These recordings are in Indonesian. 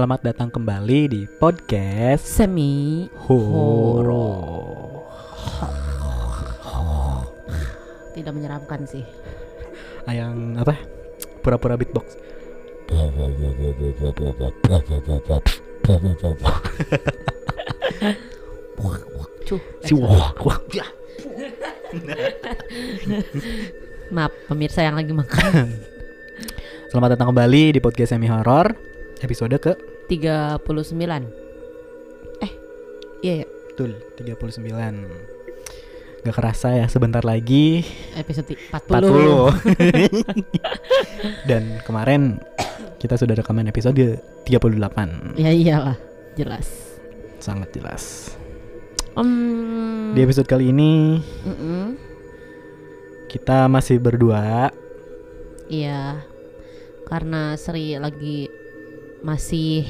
Selamat datang kembali di podcast Semi Horor. tidak menyeramkan sih. Ah, Yang apa? Pura-pura beatbox. Cuh. Si wah, wah, ya. Maaf pemirsa yang lagi makan. Selamat datang kembali di podcast semi horor episode ke 39. Eh, iya ya, betul 39. Gak kerasa ya sebentar lagi episode 40. 40. Dan kemarin kita sudah rekaman episode 38. Ya iyalah, jelas. Sangat jelas. Um, Di episode kali ini mm-mm, kita masih berdua. Iya. Karena Sri lagi masih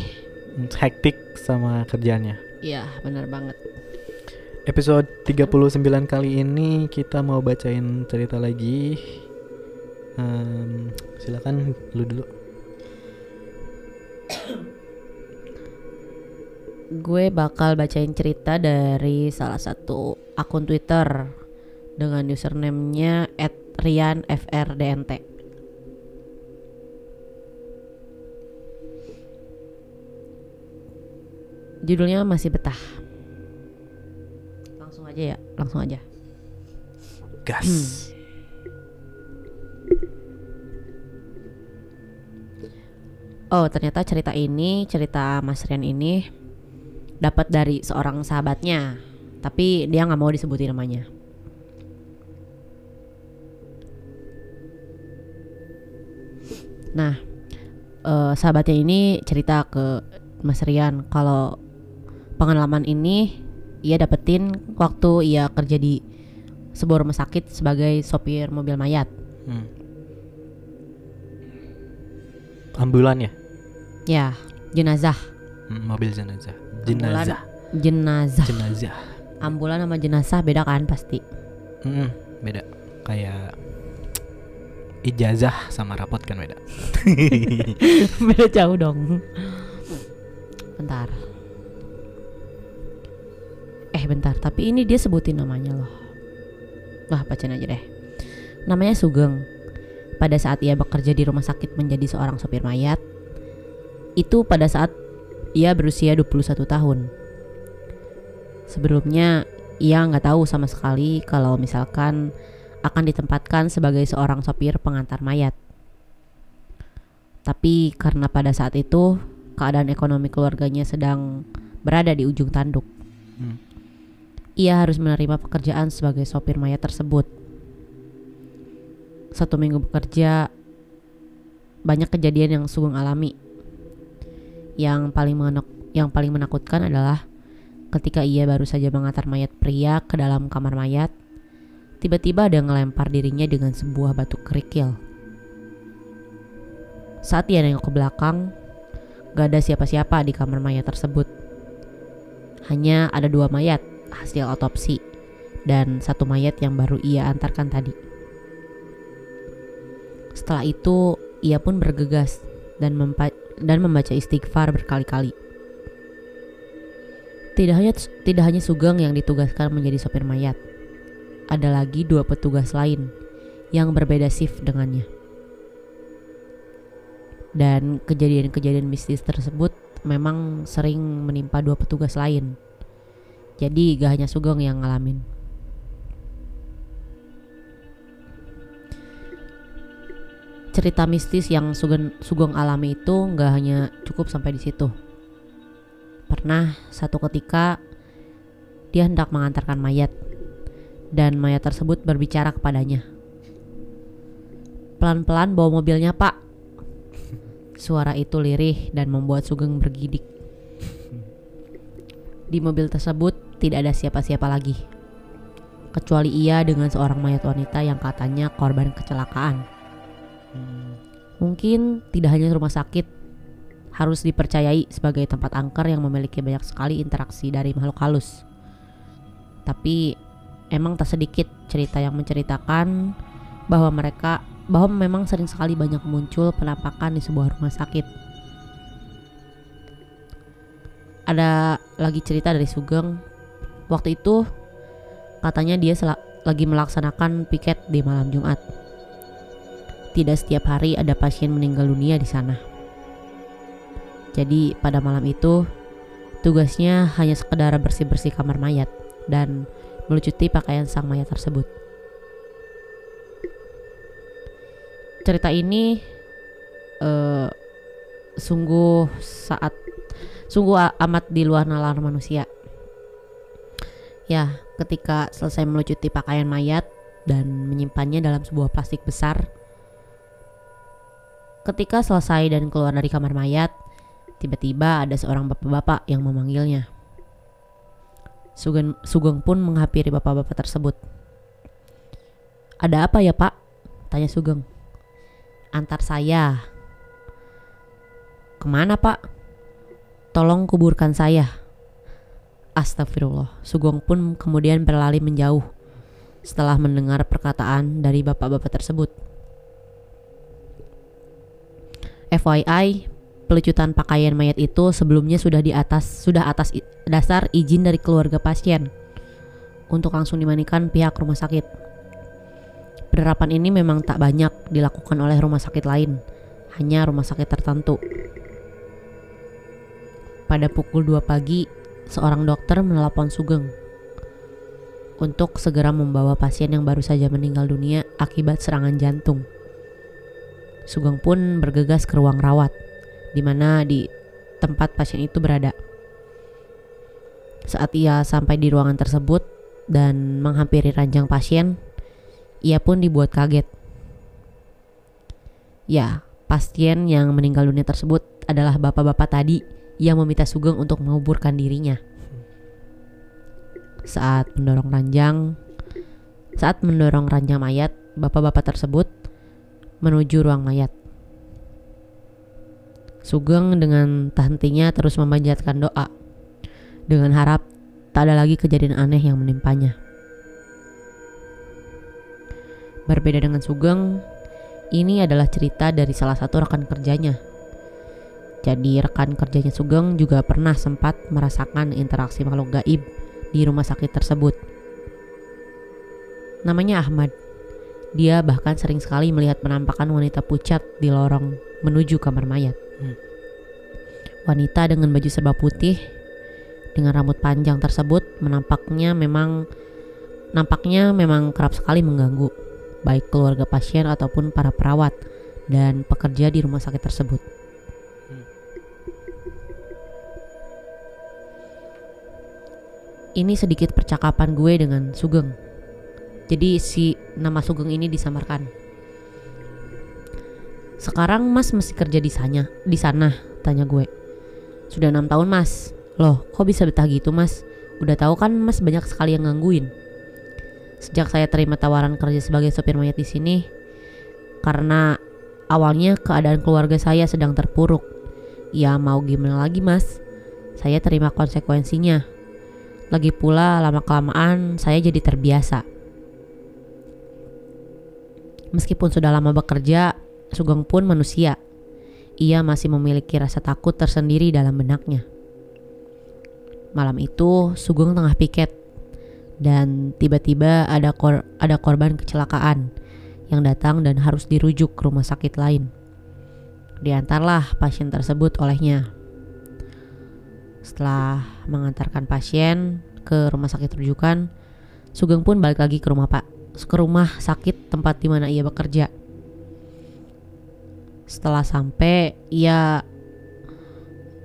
hektik sama kerjanya. Iya, benar banget. Episode 39 kali ini kita mau bacain cerita lagi. Em, silakan lu dulu. Gue bakal bacain cerita dari salah satu akun Twitter dengan username-nya @rianfrdnt. Judulnya masih betah. Langsung aja ya, langsung aja. Gas. Hmm. Oh, ternyata cerita ini, cerita Mas Rian ini dapat dari seorang sahabatnya, tapi dia nggak mau disebutin namanya. Nah, eh, sahabatnya ini cerita ke Mas Rian kalau pengalaman ini ia dapetin waktu ia kerja di sebuah rumah sakit sebagai sopir mobil mayat. Hmm. Ambulan ya? Ya, jenazah. Hmm, mobil jenazah. Ambulan. Jenazah. Jenazah. Jenazah. Ambulan sama jenazah beda kan pasti. Hmm, beda. Kayak ijazah sama rapot kan beda. beda jauh dong. Bentar. Bentar, tapi ini dia sebutin namanya loh. Wah, bacain aja deh. Namanya Sugeng. Pada saat ia bekerja di rumah sakit menjadi seorang sopir mayat, itu pada saat ia berusia 21 tahun. Sebelumnya, ia nggak tahu sama sekali kalau misalkan akan ditempatkan sebagai seorang sopir pengantar mayat. Tapi karena pada saat itu keadaan ekonomi keluarganya sedang berada di ujung tanduk, Hmm. Ia harus menerima pekerjaan sebagai sopir mayat tersebut. Satu minggu bekerja, banyak kejadian yang Sugeng alami. Yang paling yang paling menakutkan adalah ketika ia baru saja mengantar mayat pria ke dalam kamar mayat, tiba-tiba ada yang ngelempar dirinya dengan sebuah batu kerikil. Saat ia nengok ke belakang, gak ada siapa-siapa di kamar mayat tersebut. Hanya ada dua mayat hasil otopsi dan satu mayat yang baru ia antarkan tadi. Setelah itu, ia pun bergegas dan, dan membaca istighfar berkali-kali. Tidak hanya tidak hanya Sugeng yang ditugaskan menjadi sopir mayat. Ada lagi dua petugas lain yang berbeda shift dengannya. Dan kejadian-kejadian mistis tersebut memang sering menimpa dua petugas lain. Jadi gak hanya Sugeng yang ngalamin. Cerita mistis yang Sugeng, Sugeng alami itu gak hanya cukup sampai di situ. Pernah satu ketika dia hendak mengantarkan mayat dan mayat tersebut berbicara kepadanya. Pelan-pelan bawa mobilnya pak. Suara itu lirih dan membuat Sugeng bergidik. Di mobil tersebut tidak ada siapa-siapa lagi. Kecuali ia dengan seorang mayat wanita yang katanya korban kecelakaan. Mungkin tidak hanya rumah sakit harus dipercayai sebagai tempat angker yang memiliki banyak sekali interaksi dari makhluk halus. Tapi emang tak sedikit cerita yang menceritakan bahwa mereka bahwa memang sering sekali banyak muncul penampakan di sebuah rumah sakit. Ada lagi cerita dari Sugeng. Waktu itu katanya dia lagi melaksanakan piket di malam Jumat. Tidak setiap hari ada pasien meninggal dunia di sana. Jadi pada malam itu tugasnya hanya sekedar bersih-bersih kamar mayat dan melucuti pakaian sang mayat tersebut. Cerita ini eh, sungguh saat sungguh amat di luar nalar manusia. Ya, ketika selesai melucuti pakaian mayat dan menyimpannya dalam sebuah plastik besar. Ketika selesai dan keluar dari kamar mayat, tiba-tiba ada seorang bapak-bapak yang memanggilnya. Sugeng, Sugeng pun menghampiri bapak-bapak tersebut. Ada apa ya pak? Tanya Sugeng. Antar saya. Ke mana pak? Tolong kuburkan saya. Astagfirullah. Sugeng pun kemudian berlari menjauh setelah mendengar perkataan dari bapak-bapak tersebut. FYI, pelucutan pakaian mayat itu sebelumnya sudah di atas sudah atas dasar izin dari keluarga pasien untuk langsung dimandikan pihak rumah sakit. Penerapan ini memang tak banyak dilakukan oleh rumah sakit lain, hanya rumah sakit tertentu. Pada pukul 2 pagi, seorang dokter menelpon Sugeng untuk segera membawa pasien yang baru saja meninggal dunia akibat serangan jantung. Sugeng pun bergegas ke ruang rawat, di mana di tempat pasien itu berada. Saat ia sampai di ruangan tersebut dan menghampiri ranjang pasien, ia pun dibuat kaget. Ya, pasien yang meninggal dunia tersebut adalah bapak-bapak tadi yang meminta Sugeng untuk menguburkan dirinya. Saat mendorong ranjang, saat mendorong ranjang mayat, bapak-bapak tersebut menuju ruang mayat. Sugeng dengan tak hentinya terus memanjatkan doa dengan harap tak ada lagi kejadian aneh yang menimpanya. Berbeda dengan Sugeng, ini adalah cerita dari salah satu rekan kerjanya. Jadi rekan kerjanya Sugeng juga pernah sempat merasakan interaksi makhluk gaib di rumah sakit tersebut. Namanya Ahmad. Dia bahkan sering sekali melihat penampakan wanita pucat di lorong menuju kamar mayat. Hmm. Wanita dengan baju serba putih dengan rambut panjang tersebut menampaknya memang nampaknya memang kerap sekali mengganggu baik keluarga pasien ataupun para perawat dan pekerja di rumah sakit tersebut. Ini sedikit percakapan gue dengan Sugeng. Jadi si nama Sugeng ini disamarkan. Sekarang Mas masih kerja di sana, di sana, tanya gue. Sudah enam tahun Mas. Loh, kok bisa betah gitu Mas? Udah tahu kan Mas banyak sekali yang gangguin. Sejak saya terima tawaran kerja sebagai sopir mayat di sini, karena awalnya keadaan keluarga saya sedang terpuruk. Ya mau gimana lagi Mas? Saya terima konsekuensinya. Lagi pula lama kelamaan saya jadi terbiasa. Meskipun sudah lama bekerja, Sugeng pun manusia. Ia masih memiliki rasa takut tersendiri dalam benaknya. Malam itu, Sugeng tengah piket dan tiba-tiba ada kor- ada korban kecelakaan yang datang dan harus dirujuk ke rumah sakit lain. Diantarlah pasien tersebut olehnya. Setelah mengantarkan pasien ke rumah sakit rujukan, Sugeng pun balik lagi ke rumah Pak, ke rumah sakit tempat di mana ia bekerja. Setelah sampai, ia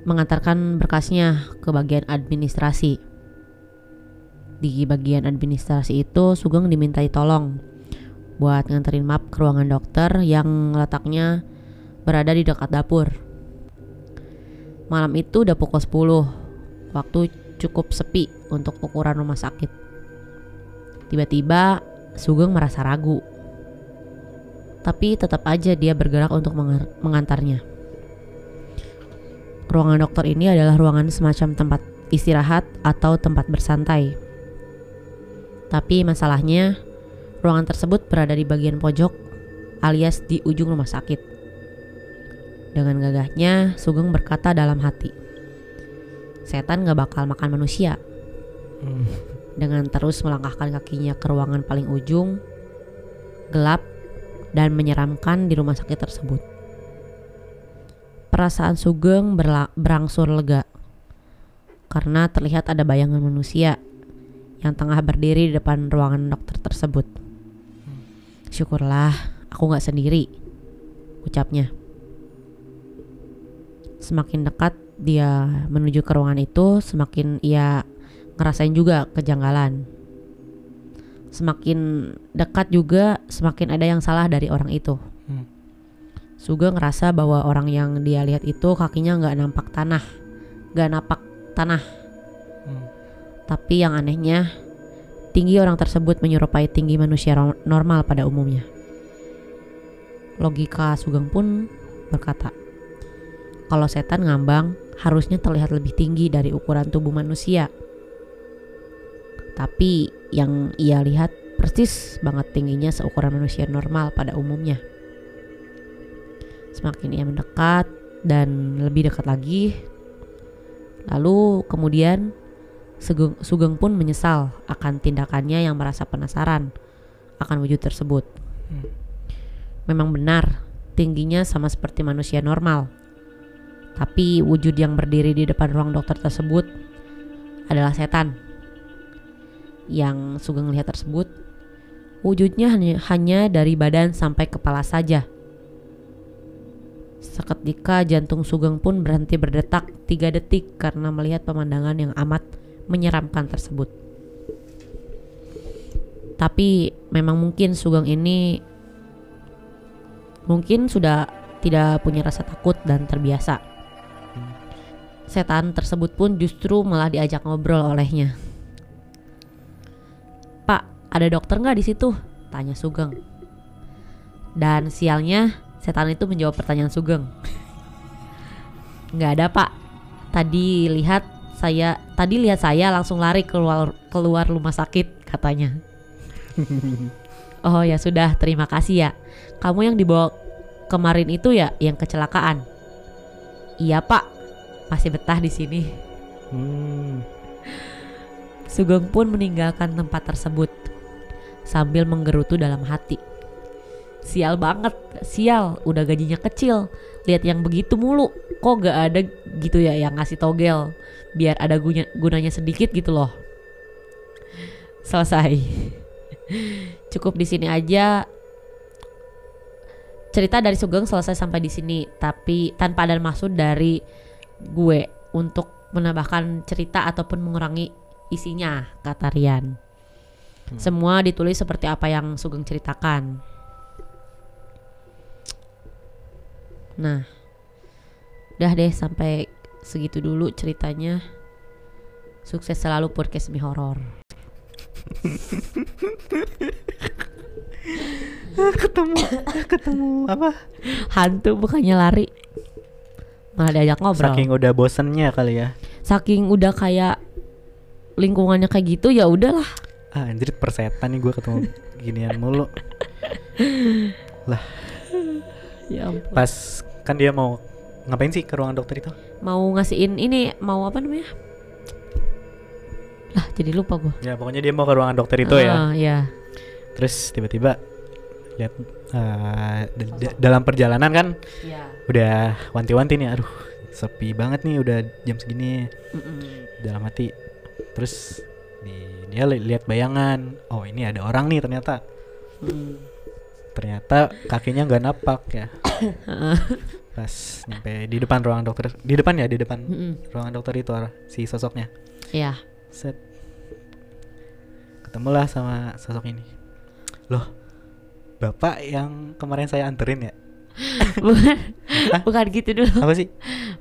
mengantarkan berkasnya ke bagian administrasi. Di bagian administrasi itu, Sugeng dimintai tolong buat nganterin map ke ruangan dokter yang letaknya berada di dekat dapur. Malam itu udah pukul 10. Waktu cukup sepi untuk ukuran rumah sakit. Tiba-tiba Sugeng merasa ragu. Tapi tetap aja dia bergerak untuk mengantarnya. Ruangan dokter ini adalah ruangan semacam tempat istirahat atau tempat bersantai. Tapi masalahnya, ruangan tersebut berada di bagian pojok alias di ujung rumah sakit. Dengan gagahnya, Sugeng berkata dalam hati, setan gak bakal makan manusia. Hmm. Dengan terus melangkahkan kakinya ke ruangan paling ujung, gelap, dan menyeramkan di rumah sakit tersebut. Perasaan Sugeng berangsur lega karena terlihat ada bayangan manusia yang tengah berdiri di depan ruangan dokter tersebut. Syukurlah aku nggak sendiri, ucapnya. Semakin dekat dia menuju ke ruangan itu, semakin ia ngerasain juga kejanggalan. Semakin dekat juga, semakin ada yang salah dari orang itu. Hmm. Sugeng ngerasa bahwa orang yang dia lihat itu kakinya nggak nampak tanah, nggak napak tanah. Hmm. Tapi yang anehnya, tinggi orang tersebut menyerupai tinggi manusia normal pada umumnya. Logika Sugeng pun berkata, kalau setan ngambang harusnya terlihat lebih tinggi dari ukuran tubuh manusia. Tapi yang ia lihat persis banget tingginya seukuran manusia normal pada umumnya. Semakin ia mendekat dan lebih dekat lagi, lalu kemudian Sugeng, Sugeng pun menyesal akan tindakannya yang merasa penasaran akan wujud tersebut. Hmm. Memang benar, tingginya sama seperti manusia normal. Tapi wujud yang berdiri di depan ruang dokter tersebut adalah setan. Yang Sugeng lihat tersebut, wujudnya hanya, hanya dari badan sampai kepala saja. Seketika jantung Sugeng pun berhenti berdetak tiga detik karena melihat pemandangan yang amat menyeramkan tersebut. Tapi memang mungkin Sugeng ini mungkin sudah tidak punya rasa takut dan terbiasa. Setan tersebut pun justru malah diajak ngobrol olehnya. Pak, ada dokter nggak di situ? Tanya Sugeng. Dan sialnya, setan itu menjawab pertanyaan Sugeng. Nggak ada pak. Tadi lihat saya, tadi lihat saya langsung lari keluar keluar rumah sakit katanya. oh ya sudah, terima kasih ya. Kamu yang dibawa kemarin itu ya yang kecelakaan. Iya pak, masih betah di sini. Hmm. Sugeng pun meninggalkan tempat tersebut sambil menggerutu dalam hati. Sial banget, sial, udah gajinya kecil. Lihat yang begitu mulu, kok gak ada gitu ya yang ngasih togel biar ada gunya- gunanya sedikit gitu loh. Selesai. Cukup di sini aja. Cerita dari Sugeng selesai sampai di sini, tapi tanpa ada maksud dari gue untuk menambahkan cerita ataupun mengurangi isinya, kata Rian. Semua ditulis seperti apa yang Sugeng ceritakan. Nah, udah deh sampai segitu dulu ceritanya. Sukses selalu podcast Mi Horor. ketemu ketemu apa? Hantu bukannya lari. Malah diajak ngobrol. Saking udah bosennya kali ya. Saking udah kayak lingkungannya kayak gitu ya udahlah. Ah, anjir persetan nih gue ketemu ginian mulu. Ya ampun. Pas kan dia mau ngapain sih ke ruangan dokter itu? Mau ngasihin ini mau apa namanya? Lah jadi lupa gua. Ya pokoknya dia mau ke ruangan dokter itu ya. Ah, ya. Terus tiba-tiba lihat da- dalam perjalanan kan Iya. udah wanti-wanti nih, aduh sepi banget nih udah jam segini Mm-mm. dalam hati. Terus di- dia li- lihat bayangan, oh ini ada orang nih ternyata. Mm. Ternyata kakinya nggak napak ya. Pas nyampe di depan ruangan dokter, di depan ya di depan Mm-mm. ruangan dokter itu si sosoknya. Iya. Set. Ketemulah sama sosok ini. Loh, bapak yang kemarin saya anterin ya? bukan, Hah? bukan gitu dulu. Apa sih?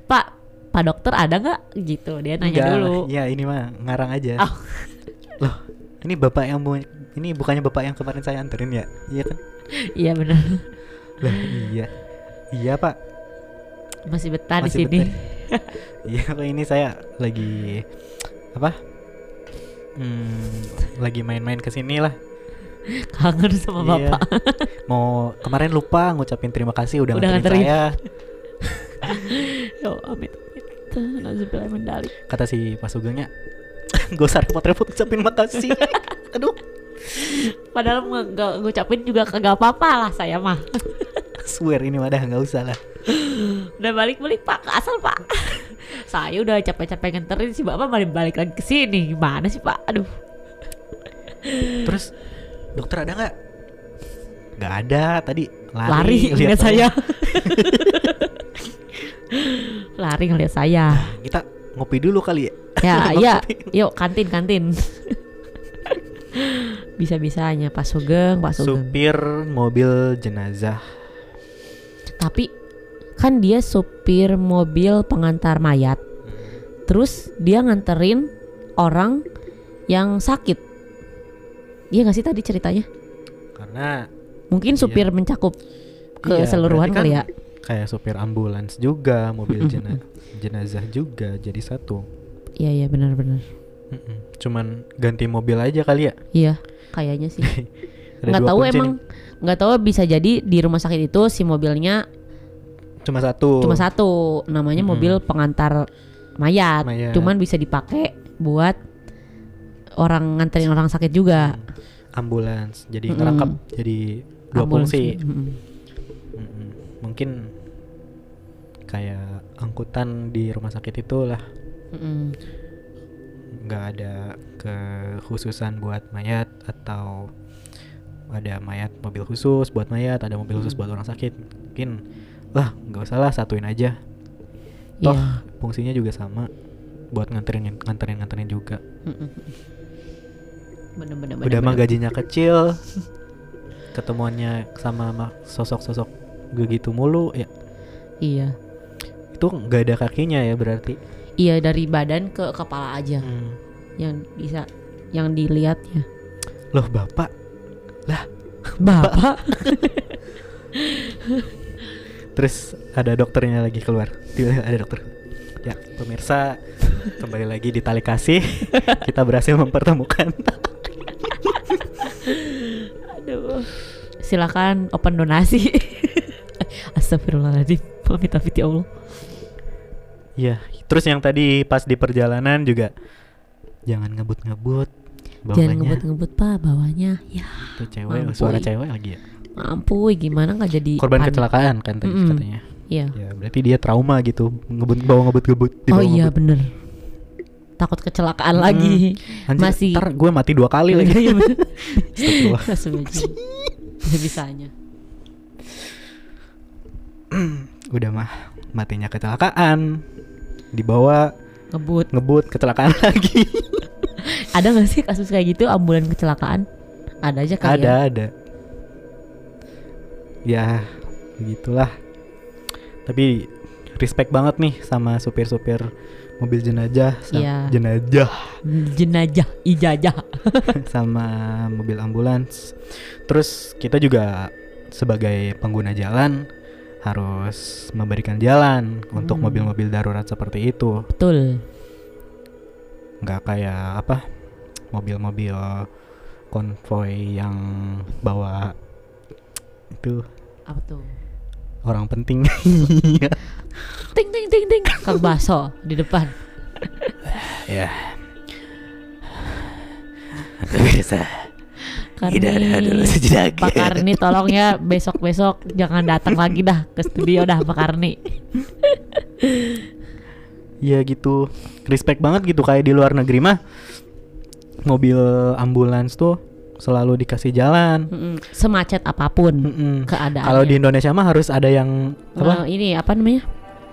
Pak, Pak dokter ada nggak? Gitu dia nanya Enggak, dulu. Ya ini mah ngarang aja. Oh. Loh, ini bapak yang mau ini bukannya bapak yang kemarin saya anterin ya? Iya kan? Iya benar. Lah iya. Iya, Pak. Masih betah di Masih sini. betah. Iya, ini saya lagi apa? Hmm, lagi main-main ke sini lah. Kangen sama Iya. bapak. Mau kemarin lupa ngucapin terima kasih udah, Udah nganterin nganterin. saya. Yo, amit. amit. Dalik. Kata si Pak Sugengnya, gak usah repot-repot ucapin makasih. Aduh, Padahal nggak ngucapin juga kagak apa-apa lah saya mah. swear ini mah dah nggak usah lah. Udah balik-balik pak asal pak. saya udah capek-capek nganterin si bapak balik balik lagi ke sini. Gimana sih pak? Aduh. Terus dokter ada nggak? Nggak ada tadi lari, Lari, lihat ngeliat saya. Lari ngeliat saya. Kita ngopi dulu kali ya. Ya, iya. Yuk kantin kantin. Bisa-bisanya Pak Sugeng, Pak Sugeng. Supir mobil jenazah. Tapi kan dia supir mobil pengantar mayat. Terus dia nganterin orang yang sakit. Iya gak sih tadi ceritanya? Karena Mungkin Iya. supir mencakup Iya, keseluruhan berarti kali ya. kan Kayak supir ambulans juga, mobil jena- jenazah juga jadi satu. Iya iya benar-benar. Cuman ganti mobil aja kali ya. Iya, kayaknya sih. Nggak tahu emang nggak tahu bisa jadi di rumah sakit itu si mobilnya cuma satu. cuma satu, namanya Mm-mm. mobil pengantar mayat. Mayat. Cuman bisa dipakai buat orang nganterin orang sakit juga. Ambulans. Jadi Mm-mm. ngerangkap jadi dua Ambulans. fungsi. Mm-mm. Mm-mm. Mungkin kayak angkutan di rumah sakit itulah Mm-mm. nggak ada kekhususan buat mayat atau ada mayat mobil khusus buat mayat ada mobil khusus buat orang sakit mungkin lah nggak usah lah satuin aja toh Iya. fungsinya juga sama buat nganterin nganterin nganterin juga Mm-mm. Bener-bener. udah mah gajinya kecil ketemuannya sama ma- sosok-sosok begitu mulu ya Iya. itu nggak ada kakinya ya berarti Iya dari badan ke kepala aja Hmm. yang bisa yang dilihat ya. loh bapak Bapak. Terus ada dokternya lagi keluar. Tiba-tiba ada dokter. Ya, pemirsa, kembali lagi di tali kasih. Kita berhasil mempertemukan. Silakan open donasi. Astagfirullahaladzim. Pamit pamit ya Allah. Iya, terus yang tadi pas di perjalanan juga jangan ngebut-ngebut. Jangan ngebut-ngebut pak bawahnya. Ya tuh cewek, Mampu, suara cewek lagi ya. mampu gimana nggak jadi Korban panik? kecelakaan kan tadi Mm-mm. katanya. Iya. Ya, berarti dia trauma gitu, ngebut bawa ngebut-ngebut Oh iya ngebut. bener. Takut kecelakaan Mm. lagi. Anjir, masih- ntar gue mati dua kali lagi. Iya. Astagfirullah. Astagfirullahaladzim. Bisa-bisanya. Udah mah matinya kecelakaan. Dibawa Ngebut. ngebut kecelakaan lagi. Ada nggak sih kasus kayak gitu ambulan kecelakaan? Ada aja kali ada ya. ada ya begitulah tapi respect banget nih sama supir-supir mobil jenazah sa- Iya. jenazah Jenajah, ijajah. sama mobil ambulans terus kita juga sebagai pengguna jalan harus memberikan jalan untuk Hmm. mobil-mobil darurat seperti itu Betul. nggak kayak apa mobil-mobil konvoy yang bawa itu Apa tuh? orang penting Ting ting ting ting. Kang Baso di depan. ya bisa Karni. sejenak Pak Karni tolong ya besok-besok jangan datang lagi dah ke studio dah Pak Karni. ya gitu respect banget gitu kayak di luar negeri mah mobil ambulans tuh selalu dikasih jalan Mm-mm. Semacet apa pun Mm-mm. keadaannya. kalau di Indonesia mah harus ada yang apa Eh, ini apa namanya?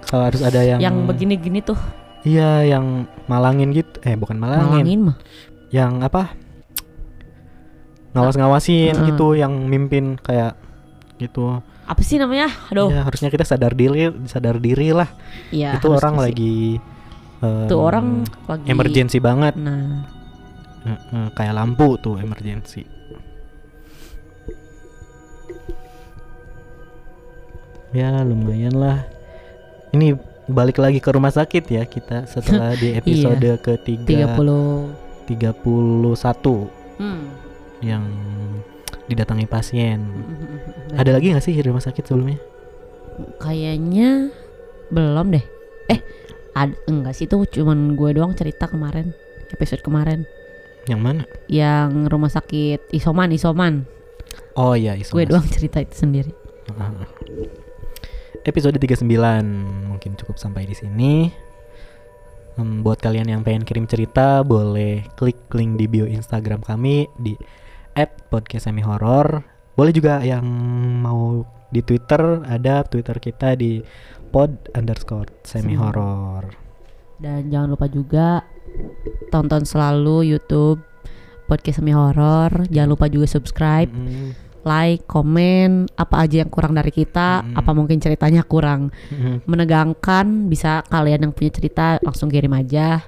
Kalau harus ada yang Yang begini-gini tuh iya yang malangin gitu eh bukan malangin, malangin mah. yang apa ngawas-ngawasin Heeh. gitu yang mimpin kayak gitu Apa sih namanya? Aduh. ya harusnya kita sadar diri sadar diri lah Iya. itu orang kasih. lagi Tuh em, orang lagi emergency banget Nah, Heeh, kayak lampu tuh emergency ya lumayan lah ini balik lagi ke rumah sakit ya kita setelah di episode ketiga 30 31 hmm. yang didatangi pasien. Ada lagi nggak sih di rumah sakit sebelumnya? Kayaknya belum deh. Eh, ada enggak sih itu cuman gue doang cerita kemarin episode kemarin Yang mana? yang rumah sakit isoman isoman Oh iya, gue isolasi. doang cerita itu sendiri Ah. Episode 39 mungkin cukup sampai di sini. Hmm, buat kalian yang pengen kirim cerita boleh klik link di bio Instagram kami di @podcastsemihorror. Boleh juga yang mau di Twitter ada Twitter kita di pod underscore semi horror. dan jangan lupa juga tonton selalu YouTube podcast semi horror jangan lupa juga subscribe Mm, like komen apa aja yang kurang dari kita Mm. apa mungkin ceritanya kurang mm, menegangkan bisa kalian yang punya cerita langsung kirim aja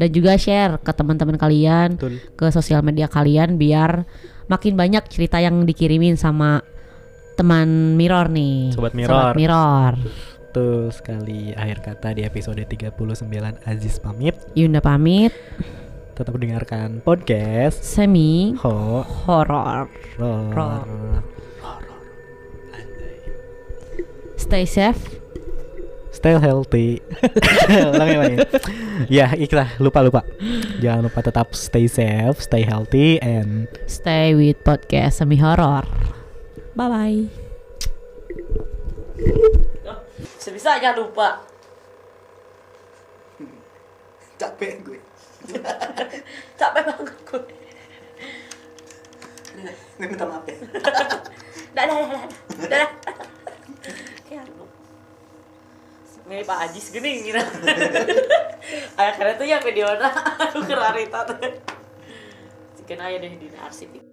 dan juga share ke teman-teman kalian Betul. ke sosial media kalian biar makin banyak cerita yang dikirimin sama teman Mirror nih. Sobat Sobat Mirror. Mirror. Betul sekali akhir kata di episode 39 Aziz pamit. Yunda pamit. Tetap mendengarkan podcast Semi Ho horror. Horror. Stay safe. Stay healthy. ulangi ulangi. ya, ikhlas lupa lupa. Jangan lupa tetap stay safe, stay healthy and Stay with podcast Semi Horror. Bye bye. Sebisa aja lupa. capek gue. Capek banget gue. Gue minta maaf ya. Dah, dah, dah, dah, dah. Ya, lu. Mirip Pak Ajis gini gitu. Ayah kalian tuh ya video na. Aduh kerarita tuh. Sekian aja deh di arsip.